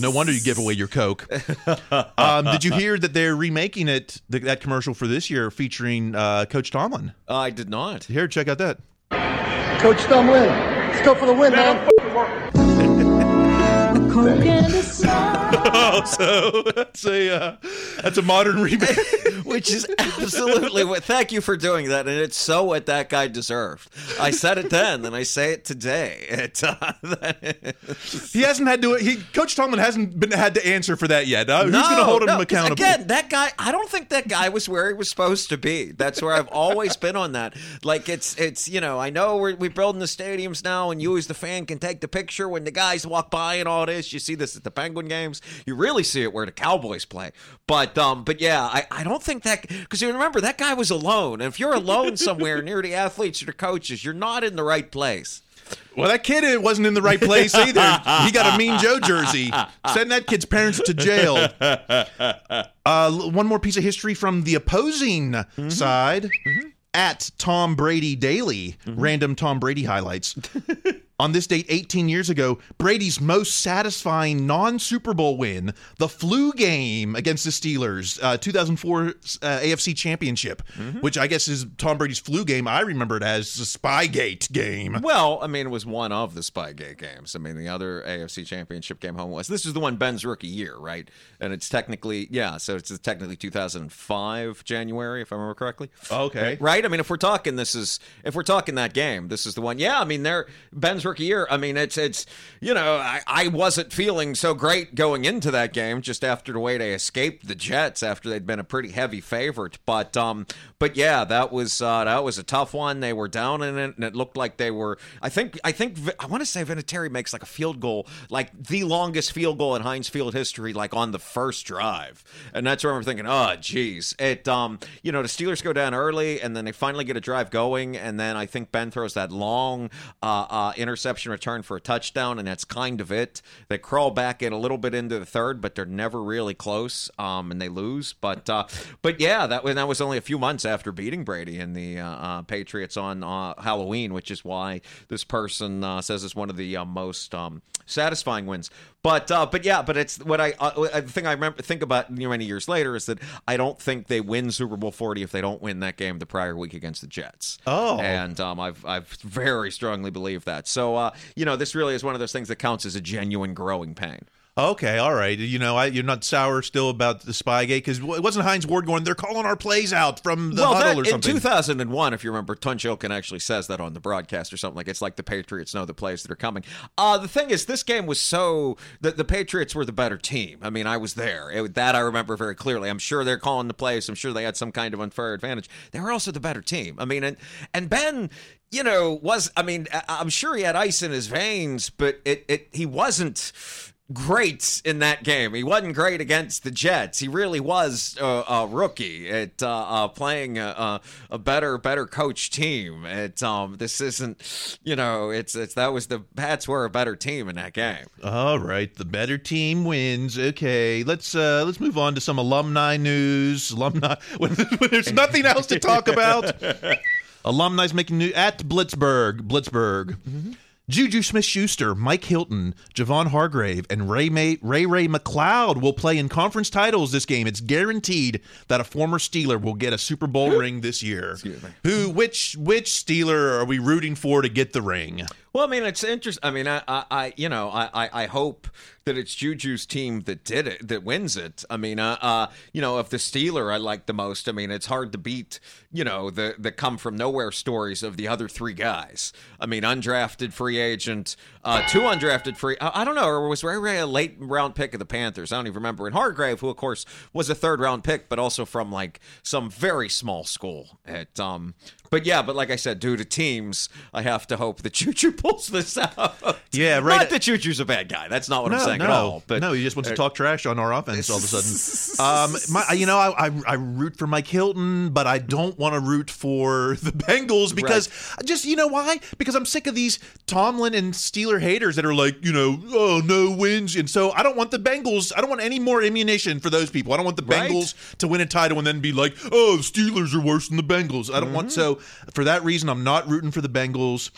no wonder you give away your Coke. (laughs) um, did you hear that they're remaking it? The, that commercial for this year featuring uh, Coach Tomlin. I did not. Here, check out that. Coach Tomlin, let's go for the win, man. (laughs) oh, (laughs) so that's a uh, that's a modern remake. (laughs) Which is absolutely what. Thank you for doing that, and it's so what that guy deserved. I said it then, and I say it today. (laughs) It, uh, he hasn't had to. He Coach Tomlin hasn't been had to answer for that yet. Uh, who's going to hold him no, accountable? Again, that guy. I don't think that guy was where he was supposed to be. That's where I've always been on that. Like it's it's you know I know we're we're building the stadiums now, and you as the fan can take the picture when the guys walk by and all this. You see this at the Penguin games. You really see it where the Cowboys play. But um, but yeah, I, I don't think that because you remember that guy was alone. And if you're alone (laughs) somewhere near the athletes or the coaches, you're not in the right place. Well, that kid wasn't in the right place either. he got a Mean Joe jersey. Send that kid's parents to jail. Uh, one more piece of history from the opposing side. At Tom Brady Daily, random Tom Brady highlights. (laughs) On this date, 18 years ago, Brady's most satisfying non Super Bowl win, the flu game against the Steelers, uh, 2004 uh, AFC Championship, which I guess is Tom Brady's flu game. I remember it as the Spygate game. Well, I mean, it was one of the Spygate games. I mean, the other AFC Championship game home was. This is the one Ben's rookie year, right? And it's technically, yeah, so it's technically 2005 January, if I remember correctly. Okay. Right? I mean, if we're talking, this is if we're talking that game, this is the one. Yeah, I mean, they're Ben's rookie year. I mean, it's it's you know, I, I wasn't feeling so great going into that game just after the way they escaped the Jets after they'd been a pretty heavy favorite. But um, but yeah, that was uh, that was a tough one. They were down in it, and it looked like they were. I think I think I want to say Vinatieri makes like a field goal, like the longest field goal in Heinz Field history, like on the first drive, and that's where I'm thinking, oh, geez, it um, you know, the Steelers go down early, and then they finally get a drive going, and then I think Ben throws that long uh, uh, interception return for a touchdown, and that's kind of it. They crawl back in a little bit into the third, but they're never really close, um, and they lose. But uh, but yeah, that was that was only a few months after beating Brady and the uh, uh, Patriots on uh, Halloween, which is why this person uh, says it's one of the uh, most um, satisfying wins. But uh, but yeah, but it's what I uh, the thing I remember think about you know, many years later is that I don't think they win Super Bowl forty if they don't win that game the prior week against the Jets. Oh. and um, I've I've very strongly believe that. So uh, you know, this really is one of those things that counts as a genuine growing pain. Okay, all right. You know, I, you're not sour still about the Spygate because it wasn't Hines Ward going. They're calling our plays out from the well, huddle that- or something. in 2001, if you remember, Tunch Ilkin actually says that on the broadcast or something like it's like the Patriots know the plays that are coming. Uh, the thing is, this game was so the, the Patriots were the better team. I mean, I was there. It, that I remember very clearly. I'm sure they're calling the plays. I'm sure they had some kind of unfair advantage. They were also the better team. I mean, and and Ben. You know, was I mean, I'm sure he had ice in his veins, but it, it he wasn't great in that game. He wasn't great against the Jets. He really was uh, a rookie at uh, uh, playing a, a, a better, better coach team. It um, this isn't, you know, it's it's that was the Pats were a better team in that game. All right, the better team wins. Okay, let's uh let's move on to some alumni news. Alumni (laughs) when, when there's nothing else to talk about. (laughs) Alumni's making new at Blitzburgh. Blitzburgh. Juju Smith Schuster, Mike Hilton, Javon Hargrave, and Ray May, Ray Ray McCloud will play in conference titles this game. It's guaranteed that a former Steeler will get a Super Bowl ring this year. Who which which Steeler are we rooting for to get the ring? Well, I mean, it's interesting. I mean, I, I, you know, I, I, hope that it's Juju's team that did it, that wins it. I mean, uh, uh, you know, if the Steeler I like the most, I mean, it's hard to beat, you know, the the come from nowhere stories of the other three guys. I mean, undrafted free agent, uh, two undrafted free. I, I don't know, or was Ray Ray a late round pick of the Panthers? I don't even remember. And Hargrave, who of course was a third round pick, but also from like some very small school at um But yeah, but like I said, due to teams, I have to hope that (laughs) Choo Choo pulls this out. Yeah, right. Not that Choo Choo's a bad guy. That's not what no, I'm saying no, at all. But no, he just wants to uh, talk trash on our offense all of a sudden. (laughs) um, my, you know, I, I I root for Mike Hilton, but I don't want to root for the Bengals because just you know why? Because I'm sick of these Tomlin and Steeler haters that are like, you know, oh no wins, and so I don't want the Bengals. I don't want any more ammunition for those people. I don't want the Right. Bengals to win a title and then be like, oh, the Steelers are worse than the Bengals. I don't want Mm-hmm. so for that reason. I'm not rooting for the Bengals.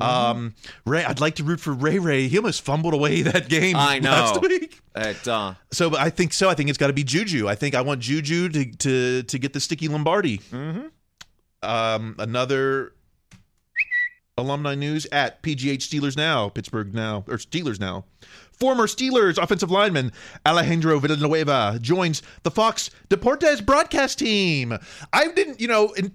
Mm-hmm. Um, Ray, I'd like to root for Ray Ray. He almost fumbled away (laughs) that game I know. last week. At, uh, So, but I think so. I think it's got to be Juju. I think I want Juju to to to get the sticky Lombardi. mm-hmm. Um, another alumni news at PGH Steelers now, Pittsburgh now, or Steelers now. Former Steelers offensive lineman Alejandro Villanueva joins the Fox Deportes broadcast team. I didn't, you know, in,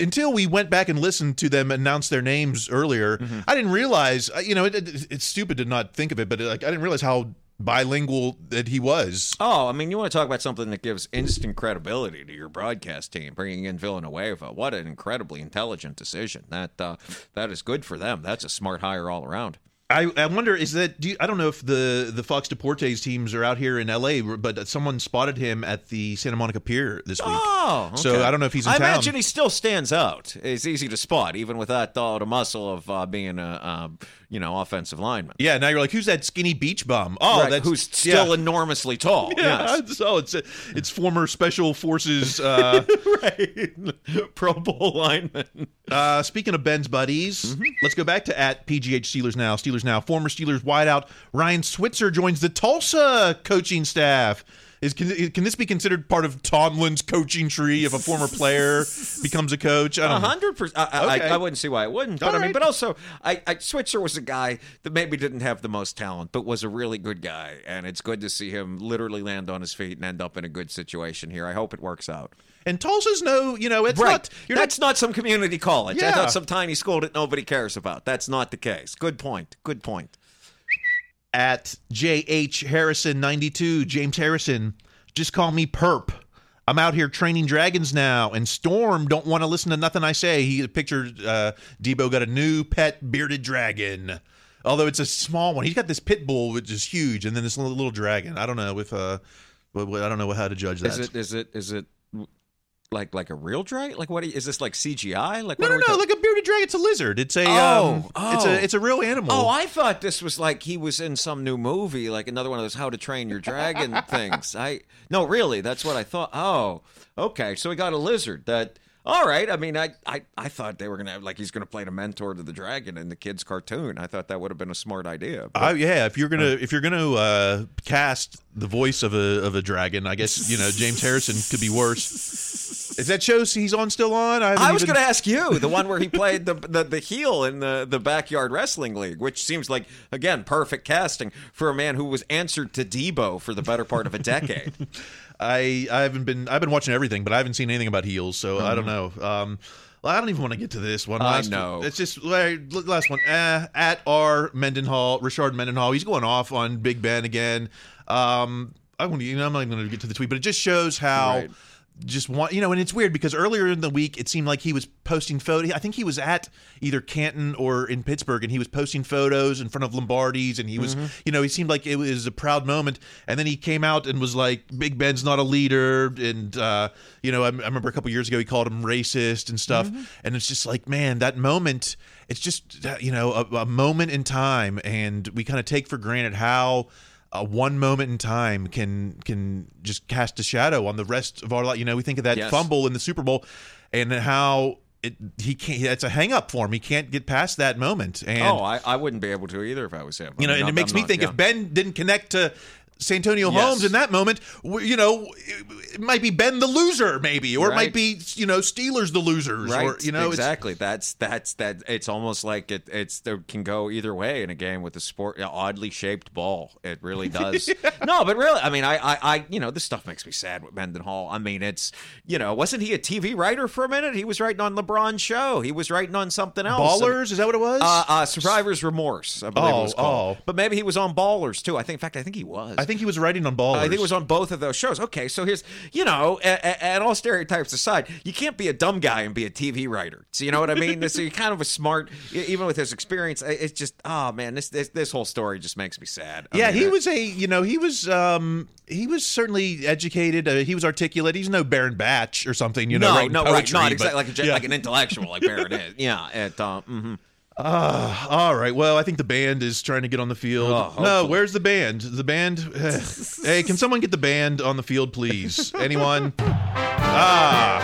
until we went back and listened to them announce their names earlier, I didn't realize, uh, you know, it, it- it's stupid to not think of it, but like I didn't realize how bilingual that he was. Oh, I mean, you want to talk about something that gives instant credibility to your broadcast team, bringing in Villanueva. What an incredibly intelligent decision. That uh, that is good for them. That's a smart hire all around. I, I wonder is that do you, I don't know if the the Fox Deportes teams are out here in L.A. but someone spotted him at the Santa Monica Pier this week. Oh, so. I don't know if he's in I town. imagine he still stands out. It's easy to spot, even without all the muscle of uh, being a uh, you know offensive lineman. yeah, now you're like, who's that skinny beach bum? Oh, Right, that's who's still yeah. enormously tall. (laughs) Yeah, Yes. so it's it's former special forces. Uh, (laughs) right, Pro Bowl lineman. (laughs) uh, speaking of Ben's buddies, Mm-hmm. let's go back to at PGH Steelers now. Steelers now. Former Steelers wideout Ryan Switzer joins the Tulsa coaching staff. Is can, can this be considered part of Tomlin's coaching tree if a former player (laughs) becomes a coach? I A hundred percent. I, I, Okay. I wouldn't see why it wouldn't. But All I mean, right. but also, I, I Switzer was a guy that maybe didn't have the most talent, but was a really good guy, and it's good to see him literally land on his feet and end up in a good situation here. I hope it works out. And Tulsa's no, you know, it's right. not. You're That's not, some community college. Yeah. That's not some tiny school that nobody cares about. That's not the case. Good point. Good point. At JH Harrison 92. James Harrison, just call me Perp. I'm out here training dragons now, and Storm don't want to listen to nothing I say. He pictured uh, Debo got a new pet bearded dragon, although it's a small one. He's got this pit bull, which is huge, and then this little, little dragon. I don't know if uh, I don't know how to judge that. Is it? Is it? Is it? Like like a real dragon? Like what is this? Like CGI? Like no, no, no, talking- like a bearded dragon. It's a lizard. It's a Oh, um, it's oh. a it's a real animal. Oh, I thought this was like he was in some new movie, like another one of those How to Train Your Dragon (laughs) things. I no, really, that's what I thought. Oh, okay, so we got a lizard. That all right. I mean, I I, I thought they were gonna have like he's gonna play the mentor to the dragon in the kids' cartoon. I thought that would have been a smart idea. But- I, yeah, if you're gonna if you're gonna uh, cast the voice of a of a dragon, I guess you know James Harrison could be worse. Is that show he's on still on? haven't I was even- going to ask you the one where he played the, the the heel in the the backyard wrestling league, which seems like again perfect casting for a man who was answered to Debo for the better part of a decade. (laughs) I I haven't been I've been watching everything, but I haven't seen anything about heels, so I don't know. Um, well, I don't even want to get to this one. Mm-hmm. I know. It's just last one. Uh, at R Mendenhall, Rashard Mendenhall. He's going off on Big Ben again. Um, I won't, you know, I'm not even going to get to the tweet, but it just shows how. Right. Just want you know, and it's weird because earlier in the week it seemed like he was posting photos. I think he was at either Canton or in Pittsburgh, and he was posting photos in front of Lombardi's, and he was, Mm-hmm. you know, he seemed like it was a proud moment. And then he came out and was like, "Big Ben's not a leader," and uh, you know, I, I remember a couple years ago he called him racist and stuff. Mm-hmm. And it's just like, man, that moment. It's just uh, you know a, a moment in time, and we kind of take for granted how uh, one moment in time can can just cast a shadow on the rest of our life. You know, we think of that Yes. fumble in the Super Bowl, and how it he can't. It's a hang up for him. He can't get past that moment. And oh, I, I wouldn't be able to either if I was him. You know, mean, and it makes I'm me not- think yeah. if Ben didn't connect to Santonio Yes. Holmes in that moment, you know, it, it might be Ben the loser, maybe, or it might be you know Steelers the losers, Right, or you know, exactly. That's that's that. It's almost like it. It's it can go either way in a game with a sport oddly shaped ball. It really does. (laughs) No, but really, I mean, I, I, I, you know, this stuff makes me sad with Mendenhall. I mean, it's, you know, wasn't he a TV writer for a minute? He was writing on LeBron's show. He was writing on something else. Ballers, is that what it was? Uh, uh, Survivor's Remorse, I believe it Oh, was called. oh. But maybe he was on Ballers too. I think, in fact, I think he was. I think he was writing on Ballers. I think it was on both of those shows. Okay, so here's, you know, and all stereotypes aside, you can't be a dumb guy and be a TV writer. So you know what I mean? so you're kind of a smart, even with his experience. I- It's just, oh man, this this, this whole story just makes me sad. I yeah, mean, he was a you know he was um he was certainly educated. Uh, he was articulate. He's no Baron Batch or something. You know, no, no, poetry, right, not exactly like a, yeah. like an intellectual, like Barrett (laughs) is. Yeah, at uh, mm-hmm. Uh, all right. Well, I think the band is trying to get on the field. Oh, no, where's the band? The band. Eh, hey, can someone get the band on the field, please? (laughs) Anyone? ah.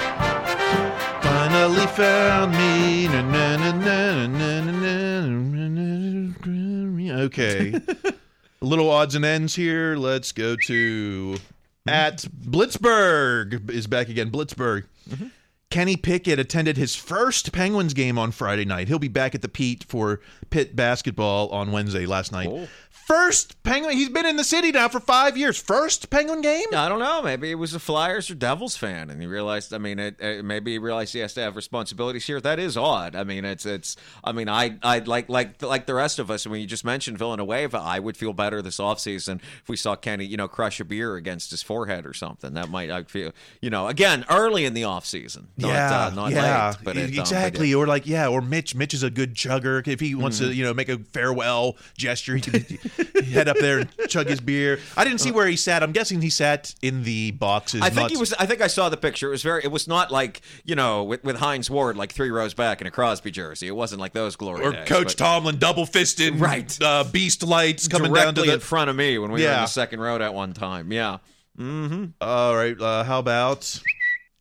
Finally found me. Okay. Little odds and ends here. Let's go to at Blitzburgh is back again. Blitzburgh. Mm-hmm. Kenny Pickett attended his first Penguins game on Friday night. He'll be back at the Pete for Pitt basketball on Wednesday last night. Oh. First Penguin. He's been in the city now for five years. First Penguin game. I don't know. Maybe he was a Flyers or Devils fan, and he realized. I mean, it, it, maybe he realized he has to have responsibilities here. That is odd. I mean, it's it's. I mean, I I like like like the rest of us. When you just mentioned Villanueva, I would feel better this offseason if we saw Kenny, you know, crush a beer against his forehead or something. That might I feel, you know, again early in the offseason. Not, yeah, uh, not yeah, late. But it, um, exactly. yeah. Or like, yeah, or Mitch. Mitch is a good chugger. If he wants Mhm. to, you know, make a farewell gesture, he could (laughs) head up there and chug his beer. I didn't see where he sat. I'm guessing he sat in the boxes. I think not- he was. I think I saw the picture. It was very. It was not like you know with, with Hines Ward like three rows back in a Crosby jersey. It wasn't like those glory or days. Coach but Tomlin double fisted, Right. Uh, beast lights coming directly down to the in front of me when we were in the second row at one time. Yeah. Mm-hmm. All right. Uh, how about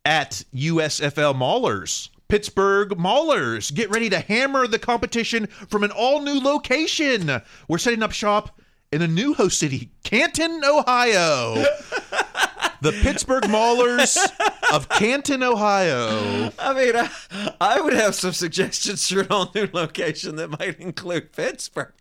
at USFL Maulers? Pittsburgh Maulers get ready to hammer the competition from an all new location. We're setting up shop in a new host city, Canton, Ohio. (laughs) the Pittsburgh Maulers of Canton, Ohio. I mean, I, I would have some suggestions for an all new location that might include Pittsburgh.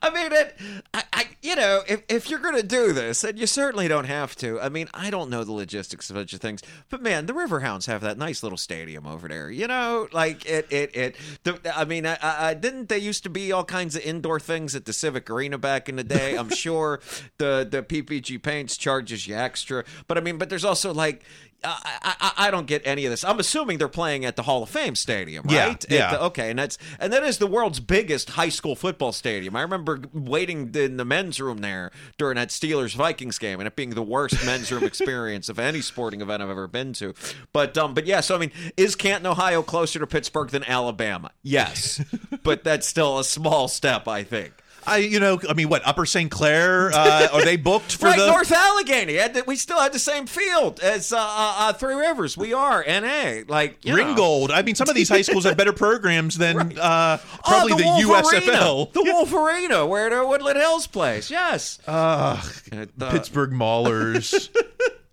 I mean, it, I, I, you know, if, if you're going to do this, and you certainly don't have to. I mean, I don't know the logistics of such things, but man, the Riverhounds have that nice little stadium over there. You know, like it, it, it. The, I mean, I, I, didn't they used to be all kinds of indoor things at the Civic Arena back in the day? I'm (laughs) sure the the PPG Paints charges you extra, but I mean, but there's also like. I, I, I don't get any of this. I'm assuming they're playing at the Hall of Fame Stadium, right? At yeah. the- okay, and that's and that is the world's biggest high school football stadium. I remember waiting in the men's room there during that Steelers Vikings game, and it being the worst (laughs) men's room experience of any sporting event I've ever been to. But um, but yeah, so I mean, is Canton, Ohio, closer to Pittsburgh than Alabama? Yes, (laughs) but that's still a small step, I think. I, you know, I mean, what Upper St. Clair? Uh, are they booked for (laughs) right, the North Allegheny. We still had the same field as uh, uh, uh, Three Rivers. We are NA. Like you know. Ringgold? I mean, some of these high schools have better programs than (laughs) uh, probably oh, the, Wolf USFL. (laughs) The Wolvarena, where the Woodland Hills plays. Yes. Pittsburgh Maulers.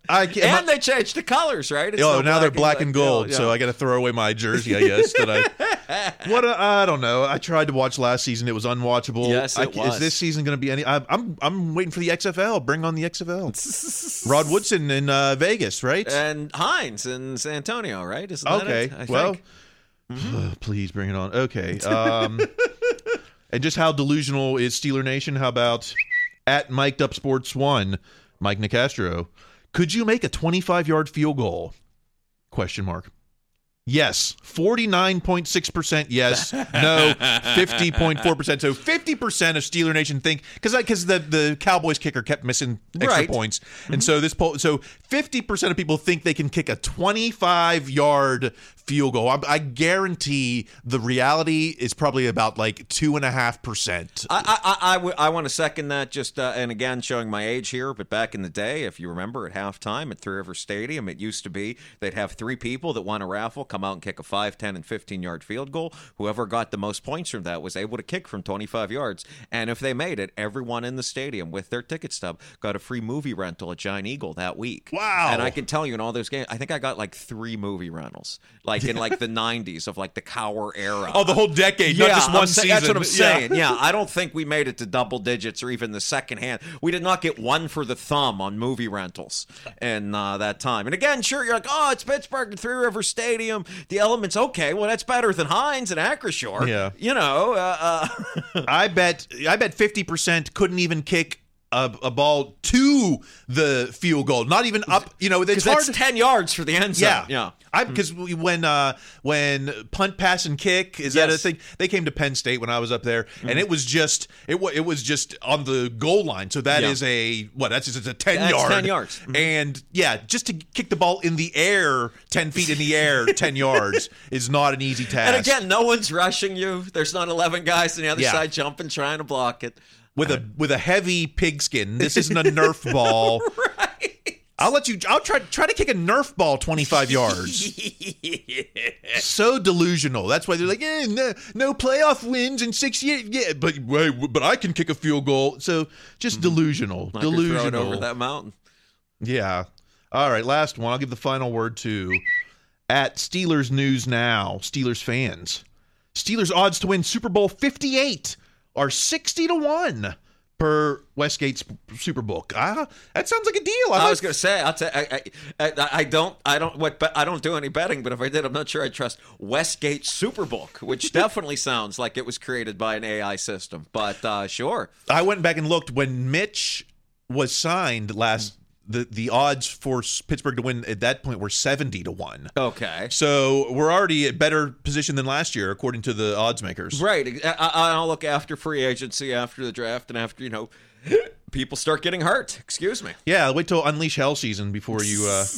I can't. and they changed the colors, right? It's Oh, no now they're black and gold, yeah. so I got to throw away my jersey. I guess that I. (laughs) What a, I don't know. I tried to watch last season; it was unwatchable. Yes, it ca- was. Is this season going to be any? I, I'm I'm waiting for the XFL. Bring on the XFL. (laughs) Rod Woodson in uh, Vegas, right? and Hines in San Antonio, right? Isn't that okay. it? I well, think. (sighs) please bring it on. Okay. (laughs) Um, and just how delusional is Steeler Nation? How about at Mic'd Up Sports One, Mike Nicastro? Could you make a 25 yard field goal? Question mark. Yes, 49.6% yes, no, (laughs) 50.4%. So 50% of Steeler Nation think cuz cuz the the Cowboys kicker kept missing extra Right. points. And mm-hmm. so this poll so 50% of people think they can kick a 25 yard field goal. I, I guarantee the reality is probably about like two and a half percent. I, I, I, w- I want to second that. Just uh, and again, showing my age here, but back in the day, if you remember, at halftime at Three River Stadium, it used to be they'd have three people that won a raffle come out and kick a 5, 10, and 15 yard field goal. Whoever got the most points from that was able to kick from 25 yards. And if they made it, everyone in the stadium with their ticket stub got a free movie rental at Giant Eagle that week. Wow! And I can tell you in all those games, I think I got like three movie rentals, like in like the 90s of like the Cowher era. Oh, the whole decade, yeah, not just one season. That's what I'm Yeah. saying. Yeah, I don't think we made it to double digits or even the second hand. We did not get one for the thumb on movie rentals in uh, that time. And again, sure, you're like, oh, it's Pittsburgh and Three River Stadium. The elements, okay, well, that's better than Heinz and Acrisure. Yeah. You know, uh, uh, (laughs) I bet I bet 50% couldn't even kick a, a ball to the field goal, not even up. You know, it's hard. ten yards for the end zone. Yeah, yeah. I because when uh, when punt, pass, and kick is that a Yes. thing? They came to Penn State when I was up there, Mhm. and it was just it was it was just on the goal line. So that Yeah. is a what? That's just a ten That's yard. 10 yards. Mhm. And yeah, just to kick the ball in the air, ten (laughs) feet in the air, ten yards is not an easy task. And again, no one's rushing you. There's not 11 guys on the other Yeah. side jumping, trying to block it. With a with a heavy pigskin. This isn't a Nerf ball. (laughs) I'll let you. I'll try try to kick a Nerf ball twenty five yards. (laughs) So delusional. That's why they're like, eh, no, no playoff wins in six years. Yeah, but wait, but I can kick a field goal. So just delusional. Throw it delusional. over that mountain. Yeah. All right. Last one. I'll give the final word to at Steelers News Now. Steelers fans. Steelers odds to win Super Bowl 58 are 60 to 1 per Westgate's Superbook. Ah, that sounds like a deal. I, like- was going to say, I'll tell, I, I, I, I don't, I don't, what, but I don't do any betting. But if I did, I'm not sure I'd trust Westgate Superbook, which (laughs) definitely sounds like it was created by an AI system. But uh, sure, I went back and looked when Mitch was signed last. The, the odds for Pittsburgh to win at that point were 70 to 1. Okay. So we're already at better position than last year, according to the odds makers. right. I, I, I'll look after free agency, after the draft, and after you know people start getting hurt. Excuse me. Yeah, wait till Unleash Hell season before you. Uh, (laughs)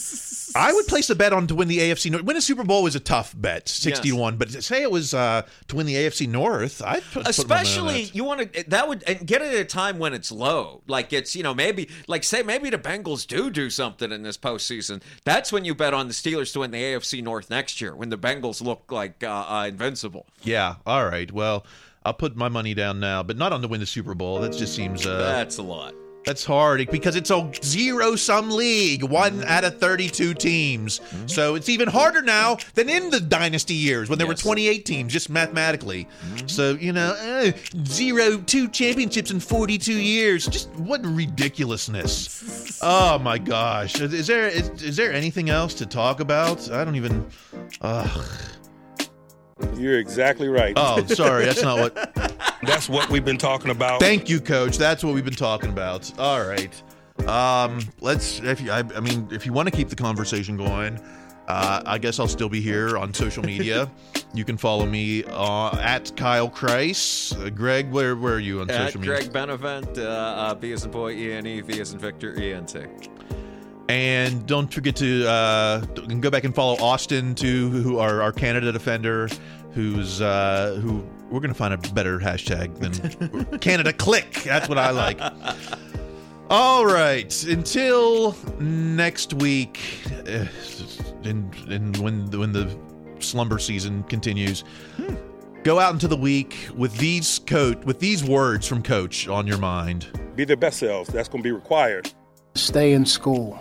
I would place a bet on to win the AFC North. Win a Super Bowl was a tough bet, sixty to Yes. But say it was uh, to win the AFC North, I'd put, put my money on Especially you want to that would and get it at a time when it's low, like it's you know maybe like say maybe the Bengals do do something in this postseason. That's when you bet on the Steelers to win the AFC North next year when the Bengals look like uh, uh, invincible. Yeah. All right. Well, I'll put my money down now, but not on to win the Super Bowl. That just seems. Uh, That's a lot. That's hard because it's a zero sum league, one out of 32 teams. So it's even harder now than in the dynasty years when there were 28 teams, just mathematically. So, you know, eh, zero, two championships in 42 years. Just what ridiculousness. (laughs) Oh my gosh. Is there is, is there anything else to talk about? I don't even. Ugh. You're exactly right. Oh, sorry. That's not what. (laughs) That's what we've been talking about. Thank you, Coach. That's what we've been talking about. All right. Um, let's. If you, I, I mean, if you want to keep the conversation going, uh, I guess I'll still be here on social media. (laughs) you can follow me uh, at Kyle Kreis. Uh, Greg, where where are you on At social media? Greg Benevent, uh, uh, B as in boy, E N E, V as in Victor, E N T. And don't forget to uh, go back and follow Austin too, who are our Canada defender, who's uh, who we're gonna find a better hashtag than (laughs) Canada Click. That's what I like. All right, until next week, uh, and and when when the slumber season continues. Go out into the week with these coach with these words from coach on your mind. Be their best selves. That's going to be required. Stay in school.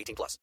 18 plus.